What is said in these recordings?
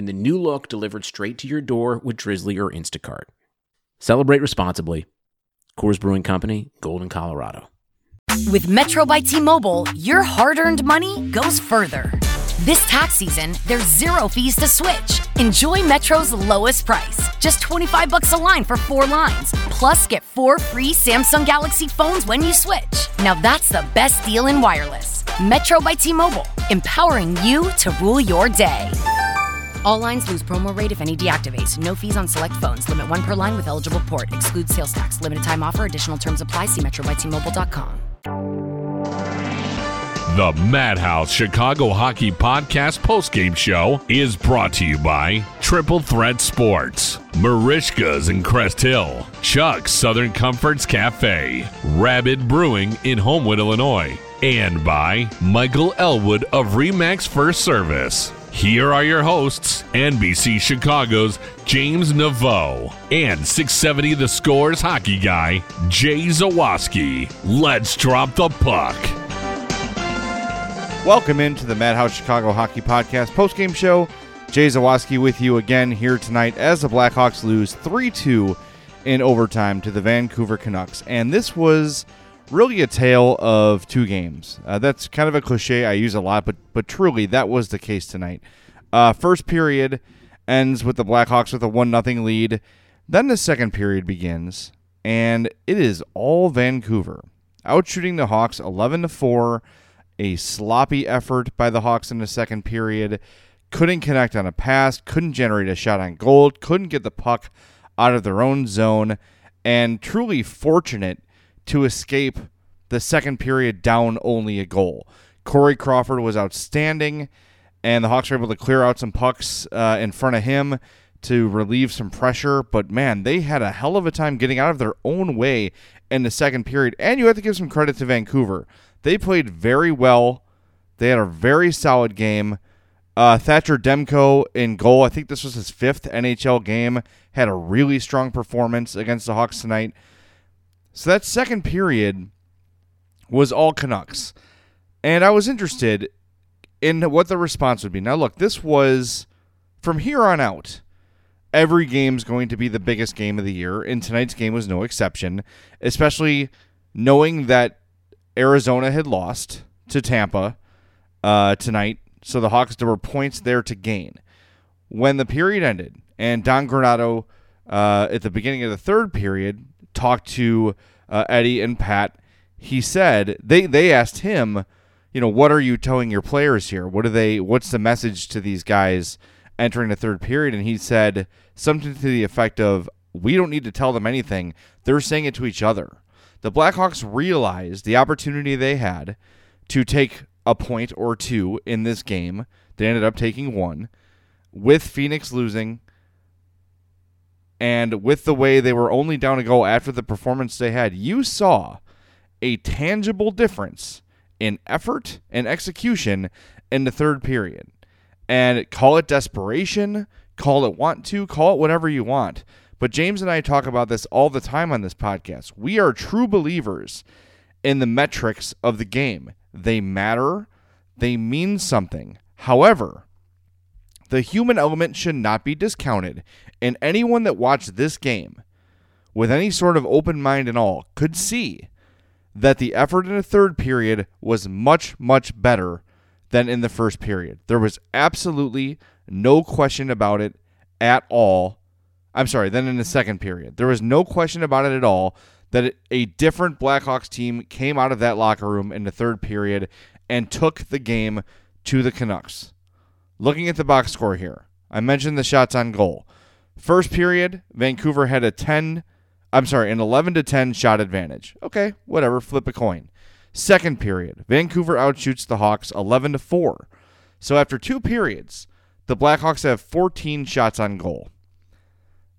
in the new look delivered straight to your door with Drizly or Instacart. Celebrate responsibly. Coors Brewing Company, Golden, Colorado. With Metro by T Mobile, your hard earned money goes further. This tax season, there's zero fees to switch. Enjoy Metro's lowest price, just 25 bucks a line for four lines. Plus, get four free Samsung Galaxy phones when you switch. Now that's the best deal in wireless. Metro by T Mobile, empowering you to rule your day. All lines lose promo rate if any deactivates. No fees on select phones. Limit one per line with eligible port. Excludes sales tax. Limited time offer. Additional terms apply. See metrobytmobile.com. The Madhouse Chicago Hockey Podcast postgame show is brought to you by Triple Threat Sports, Merichka's in Crest Hill, Chuck's Southern Comforts Cafe, Rabid Brewing in Homewood, Illinois, and by Michael Elwood of Remax First Service. Here are your hosts, NBC Chicago's James Naveau and 670 The Scores hockey guy, Jay Zawaski. Let's drop the puck. Welcome into the Madhouse Chicago Hockey Podcast postgame show. Jay Zawaski with you again here tonight as the Blackhawks lose 3 2 in overtime to the Vancouver Canucks. And this was really a tale of two games. Uh, that's kind of a cliche I use a lot, but but truly that was the case tonight. Uh, first period ends with the Blackhawks with a one nothing lead. Then the second period begins, and it is all Vancouver outshooting the Hawks eleven to four. A sloppy effort by the Hawks in the second period. Couldn't connect on a pass. Couldn't generate a shot on goal. Couldn't get the puck out of their own zone. And truly fortunate to escape the second period down only a goal. Corey Crawford was outstanding, and the Hawks were able to clear out some pucks uh, in front of him to relieve some pressure. But man, they had a hell of a time getting out of their own way in the second period. And you have to give some credit to Vancouver. They played very well. They had a very solid game. Uh, Thatcher Demko in goal. I think this was his fifth NHL game. Had a really strong performance against the Hawks tonight. So that second period was all Canucks. And I was interested in what the response would be. Now, look, this was from here on out. Every game's going to be the biggest game of the year, and tonight's game was no exception, especially knowing that Arizona had lost to Tampa uh, tonight. So the Hawks, there were points there to gain. When the period ended, and Don Granato uh, at the beginning of the third period talked to uh, Eddie and Pat, he said they they asked him, you know, what are you telling your players here? What are they? What's the message to these guys entering the third period? And he said something to the effect of, "We don't need to tell them anything. They're saying it to each other." The Blackhawks realized the opportunity they had to take a point or two in this game. They ended up taking one, with Phoenix losing and with the way they were only down a goal after the performance they had, you saw a tangible difference in effort and execution in the third period. And call it desperation, call it want to, call it whatever you want. But James and I talk about this all the time on this podcast. We are true believers in the metrics of the game. They matter, they mean something. However, the human element should not be discounted, and anyone that watched this game with any sort of open mind and all could see that the effort in the third period was much, much better than in the first period. There was absolutely no question about it at all. I'm sorry, then in the second period. There was no question about it at all that a different Blackhawks team came out of that locker room in the third period and took the game to the Canucks. Looking at the box score here, I mentioned the shots on goal. First period, Vancouver had a 10, I'm sorry, an 11 to 10 shot advantage. Okay, whatever, flip a coin. Second period, Vancouver outshoots the Hawks 11 to 4. So after two periods, the Blackhawks have 14 shots on goal.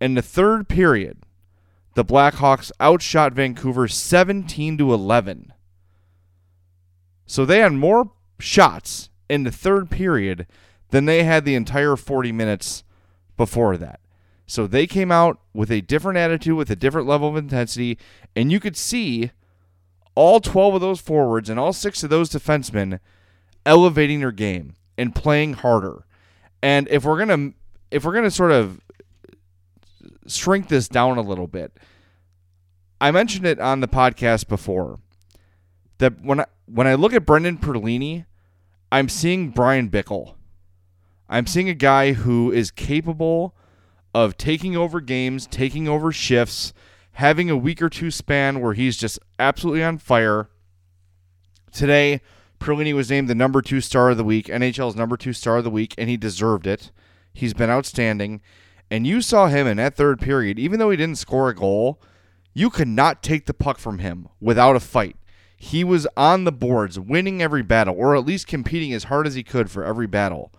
In the third period, the Blackhawks outshot Vancouver 17 to 11. So they had more shots in the third period than they had the entire 40 minutes before that. So they came out with a different attitude, with a different level of intensity, and you could see all 12 of those forwards and all six of those defensemen elevating their game and playing harder. And if we're going to if we're going to sort of shrink this down a little bit, I mentioned it on the podcast before that when I, when I look at Brendan Perlini, I'm seeing Bryan Bickell. I'm seeing a guy who is capable of taking over games, taking over shifts, having a week or two span where he's just absolutely on fire. Today, Perlini was named the number two star of the week, NHL's number two star of the week, and he deserved it. He's been outstanding. And you saw him in that third period, even though he didn't score a goal, you could not take the puck from him without a fight. He was on the boards, winning every battle, or at least competing as hard as he could for every battle.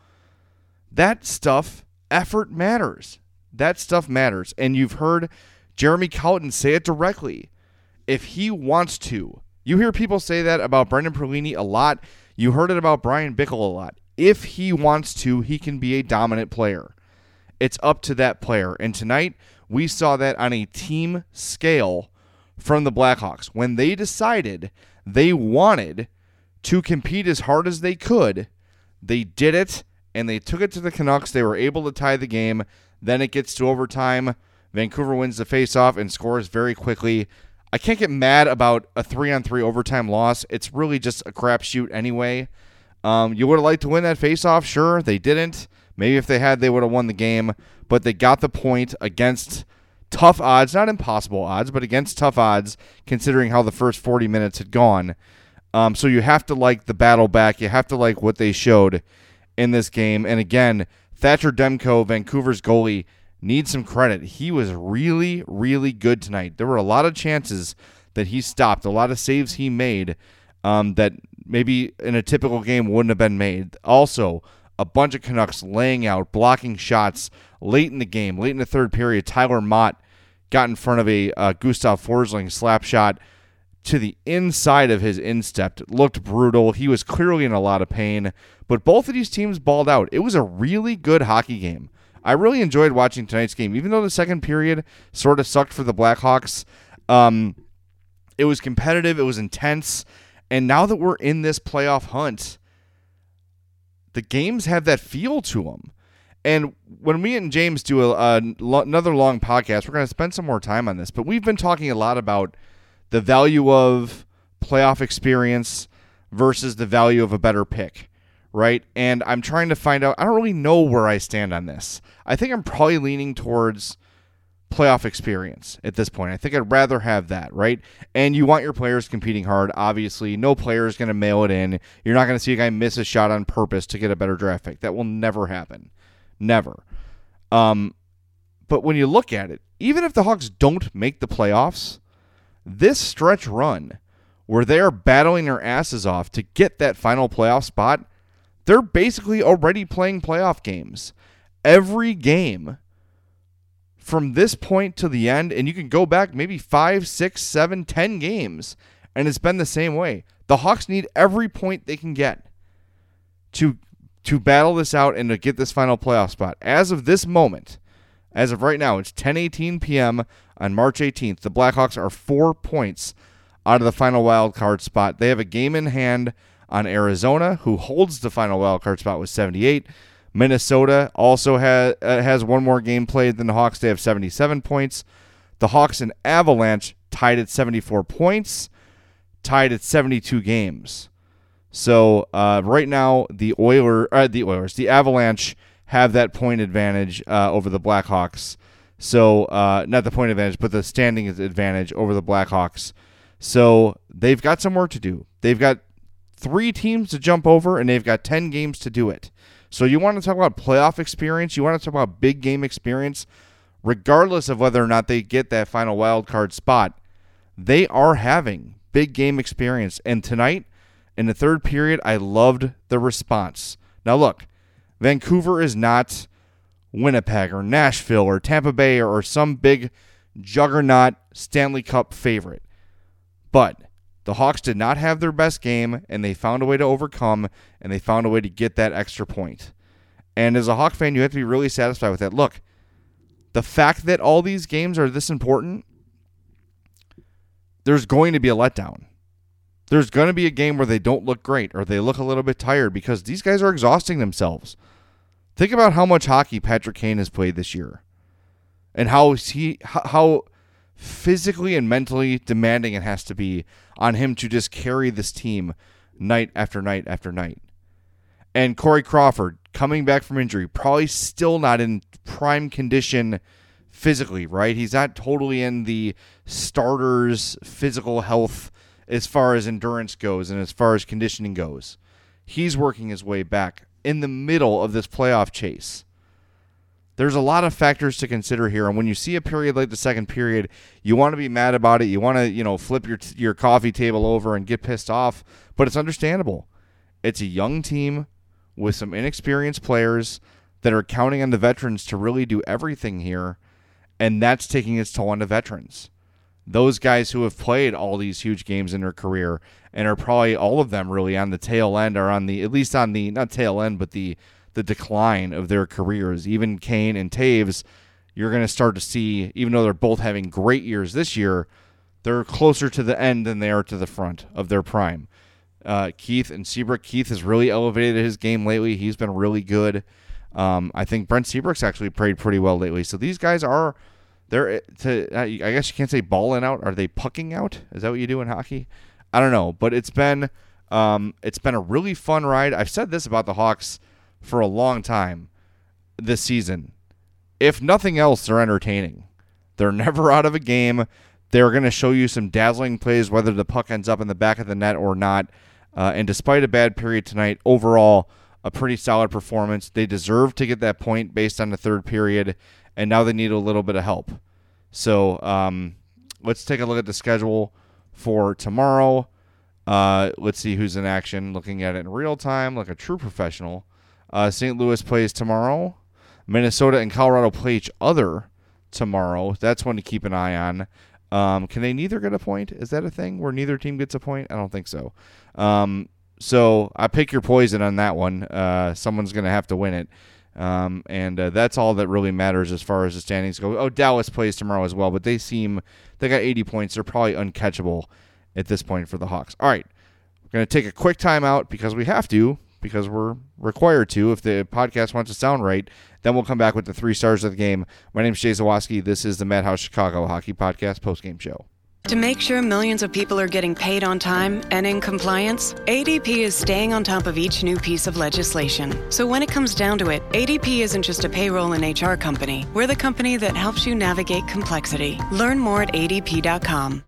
That stuff, effort matters. That stuff matters. And you've heard Jeremy Colliton say it directly. If he wants to, you hear people say that about Brendan Perlini a lot. You heard it about Bryan Bickell a lot. If he wants to, he can be a dominant player. It's up to that player. And tonight, we saw that on a team scale from the Blackhawks. When they decided they wanted to compete as hard as they could, they did it and they took it to the Canucks. They were able to tie the game. Then it gets to overtime. Vancouver wins the faceoff and scores very quickly. I can't get mad about a three on three overtime loss. It's really just a crapshoot anyway. Um, you would have liked to win that faceoff, sure. They didn't. Maybe if they had, they would have won the game. But they got the point against tough odds, not impossible odds, but against tough odds, considering how the first 40 minutes had gone. Um, so you have to like the battle back. You have to like what they showed in this game. And again, Thatcher Demko, Vancouver's goalie, needs some credit. He was really, really good tonight. There were a lot of chances that he stopped, a lot of saves he made um, that maybe in a typical game wouldn't have been made. Also, a bunch of Canucks laying out, blocking shots late in the game, late in the third period. Tyler Motte got in front of a uh, Gustav Forsling slap shot to the inside of his instep. It looked brutal. He was clearly in a lot of pain, but both of these teams balled out. It was a really good hockey game. I really enjoyed watching tonight's game, even though the second period sort of sucked for the Blackhawks. Um, it was competitive, it was intense, and now that we're in this playoff hunt, the games have that feel to them. And when we and James do a, a, another long podcast, we're going to spend some more time on this. But we've been talking a lot about the value of playoff experience versus the value of a better pick, right? And I'm trying to find out. I don't really know where I stand on this. I think I'm probably leaning towards playoff experience at this point. I think I'd rather have that, right? And you want your players competing hard. Obviously, no player is going to mail it in. You're not going to see a guy miss a shot on purpose to get a better draft pick. That will never happen. Never. Um, but when you look at it, even if the Hawks don't make the playoffs, this stretch run where they're battling their asses off to get that final playoff spot, they're basically already playing playoff games. Every game from this point to the end, and you can go back maybe five, six, seven, ten games, and it's been the same way. The Hawks need every point they can get to to battle this out and to get this final playoff spot. As of this moment, As of right now, it's 10:18 p.m. on March 18th. The Blackhawks are 4 points out of the final wild card spot. They have a game in hand on Arizona, who holds the final wild card spot with 78. Minnesota also has uh, has one more game played than the Hawks. They have 77 points. The Hawks and Avalanche tied at 74 points, tied at 72 games. So uh, right now, the Oiler, uh, the Oilers, the Avalanche have that point advantage uh, over the Blackhawks. So uh, not the point advantage, but the standing advantage over the Blackhawks. So they've got some work to do. They've got three teams to jump over, and they've got 10 games to do it. So you want to talk about playoff experience, you want to talk about big game experience, regardless of whether or not they get that final wild card spot, they are having big game experience. And tonight, in the third period, I loved the response. Now look, Vancouver is not Winnipeg or Nashville or Tampa Bay or some big juggernaut Stanley Cup favorite. But the Hawks did not have their best game, and they found a way to overcome, and they found a way to get that extra point. And as a Hawk fan, you have to be really satisfied with that. Look, the fact that all these games are this important, there's going to be a letdown. There's going to be a game where they don't look great or they look a little bit tired because these guys are exhausting themselves. Think about how much hockey Patrick Kane has played this year and how he how physically and mentally demanding it has to be on him to just carry this team night after night after night. And Corey Crawford coming back from injury, probably still not in prime condition physically, right? He's not totally in the starter's physical health as far as endurance goes and as far as conditioning goes. He's working his way back in the middle of this playoff chase. There's a lot of factors to consider here and when you see a period like the second period you want to be mad about it. You want to you know flip your your coffee table over and get pissed off but it's understandable. It's a young team with some inexperienced players that are counting on the veterans to really do everything here and that's taking its toll on the veterans those guys who have played all these huge games in their career and are probably all of them really on the tail end or on the at least on the not tail end but the the decline of their careers. Even Kane and Toews, you're going to start to see, even though they're both having great years this year, they're closer to the end than they are to the front of their prime. Uh, Keith and Seabrook. Keith has really elevated his game lately. He's been really good. Um, I think Brent Seabrook's actually played pretty well lately. So these guys are, they're to. I guess you can't say balling out. Are they pucking out? Is that what you do in hockey? I don't know, but it's been, um, it's been a really fun ride. I've said this about the Hawks for a long time this season. If nothing else, they're entertaining. They're never out of a game. They're going to show you some dazzling plays, whether the puck ends up in the back of the net or not. Uh, and despite a bad period tonight, overall, a pretty solid performance. They deserve to get that point based on the third period, and now they need a little bit of help. So um, let's take a look at the schedule for tomorrow. Uh, let's see who's in action. Looking at it in real time, like a true professional. Uh, St. Louis plays tomorrow. Minnesota and Colorado play each other tomorrow. That's one to keep an eye on. Um, can they neither get a point? Is that a thing where neither team gets a point? I don't think so. Um, so I pick your poison on that one. Uh, someone's going to have to win it. Um, and uh, that's all that really matters as far as the standings go. Oh, Dallas plays tomorrow as well, but they seem they got 80 points. They're probably uncatchable at this point for the Hawks. All right, we're going to take a quick timeout because we have to because we're required to if the podcast wants to sound right. Then we'll come back with the three stars of the game. My name is Jay Zawaski. This is the Madhouse Chicago Hockey Podcast postgame show. To make sure millions of people are getting paid on time and in compliance, ADP is staying on top of each new piece of legislation. So when it comes down to it, ADP isn't just a payroll and HR company. We're the company that helps you navigate complexity. Learn more at adp.com.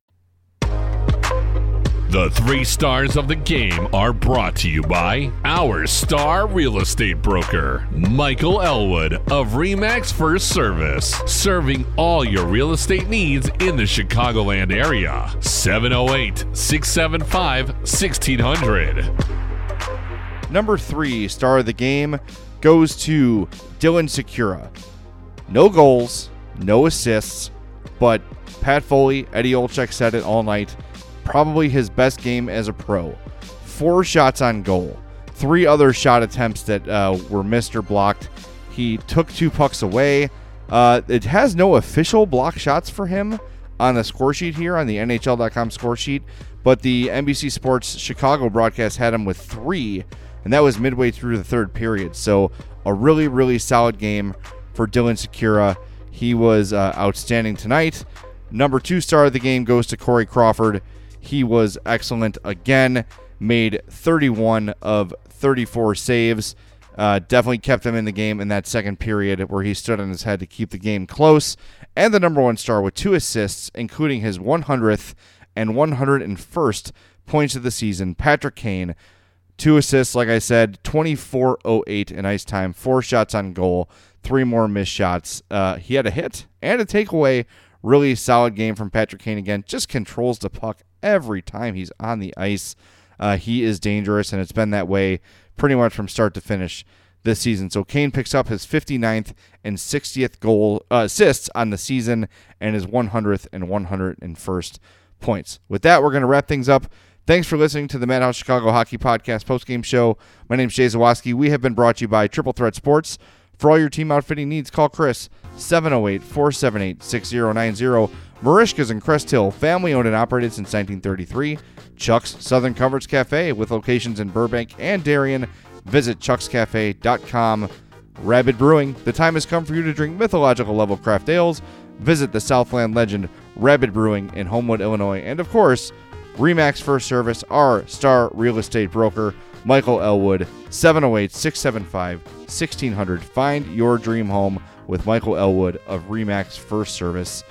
The three stars of the game are brought to you by our star real estate broker, Michael Elwood of Remax First Service, serving all your real estate needs in the Chicagoland area. 708 675 1600. Number three star of the game goes to Dylan Sikura. No goals, no assists, but Pat Foley, Eddie Olczyk said it all night probably his best game as a pro. Four shots on goal, three other shot attempts that uh, were missed or blocked. He took two pucks away. Uh, it has no official block shots for him on the score sheet here on the NHL.com score sheet, but the NBC Sports Chicago broadcast had him with three, and that was midway through the third period. So a really, really solid game for Dylan Sikura. He was uh, outstanding tonight. Number two star of the game goes to Corey Crawford. He was excellent again, made 31 of 34 saves. Uh, definitely kept him in the game in that second period where he stood on his head to keep the game close. And the number one star with two assists, including his 100th and 101st points of the season, Patrick Kane. Two assists, like I said, 24.08 in ice time, four shots on goal, three more missed shots. Uh, he had a hit and a takeaway. Really solid game from Patrick Kane again. Just controls the puck every time he's on the ice. Uh, he is dangerous, and it's been that way pretty much from start to finish this season. So Kane picks up his 59th and 60th goal uh, assists on the season and his 100th and 101st points. With that, we're going to wrap things up. Thanks for listening to the Madhouse Chicago Hockey Podcast postgame show. My name is Jay Zawaski. We have been brought to you by Triple Threat Sports. For all your team outfitting needs, call Chris 708 478 6090. Merichka's in Crest Hill, family owned and operated since 1933. Chuck's Southern Comforts Cafe with locations in Burbank and Darien. Visit chuckscafe.com. Rabid Brewing, the time has come for you to drink mythological level craft ales. Visit the Southland legend Rabid Brewing in Homewood, Illinois. And of course, Remax First Service, our star real estate broker, Michael Elwood, 708 675 1600. Find your dream home with Michael Elwood of Remax First Service.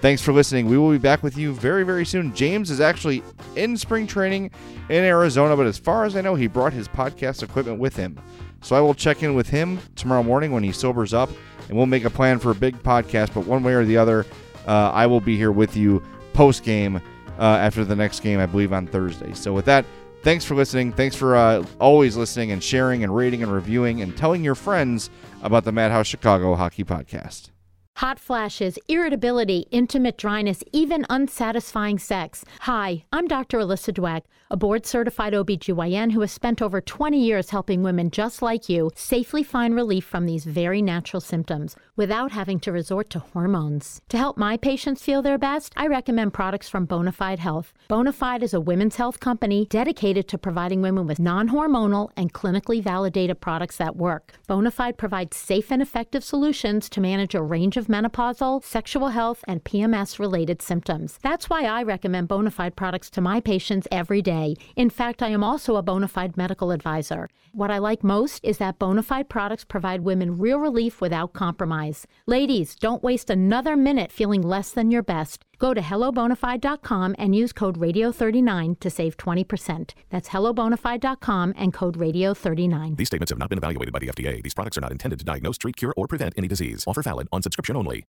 Thanks for listening. We will be back with you very, very soon. James is actually in spring training in Arizona, but as far as I know, he brought his podcast equipment with him. So I will check in with him tomorrow morning when he sobers up, and we'll make a plan for a big podcast. But one way or the other, uh, I will be here with you post game uh, after the next game, I believe on Thursday. So with that, thanks for listening. Thanks for uh, always listening and sharing and rating and reviewing and telling your friends about the Madhouse Chicago Hockey Podcast. Hot flashes, irritability, intimate dryness, even unsatisfying sex. Hi, I'm Dr. Alyssa Dweck, a board certified OBGYN who has spent over 20 years helping women just like you safely find relief from these very natural symptoms without having to resort to hormones. To help my patients feel their best, I recommend products from Bonafide Health. Bonafide is a women's health company dedicated to providing women with non hormonal and clinically validated products that work. Bonafide provides safe and effective solutions to manage a range of menopausal, sexual health, and PMS related symptoms. That's why I recommend Bonafide products to my patients every day. In fact, I am also a bona fide medical advisor. What I like most is that Bonafide products provide women real relief without compromise. Ladies, don't waste another minute feeling less than your best. Go to hellobonafide.com and use code radio39 to save 20%. That's hellobonafide.com and code radio39. These statements have not been evaluated by the FDA. These products are not intended to diagnose, treat, cure, or prevent any disease. Offer valid on subscription only.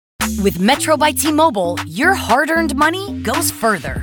With Metro by T Mobile, your hard earned money goes further.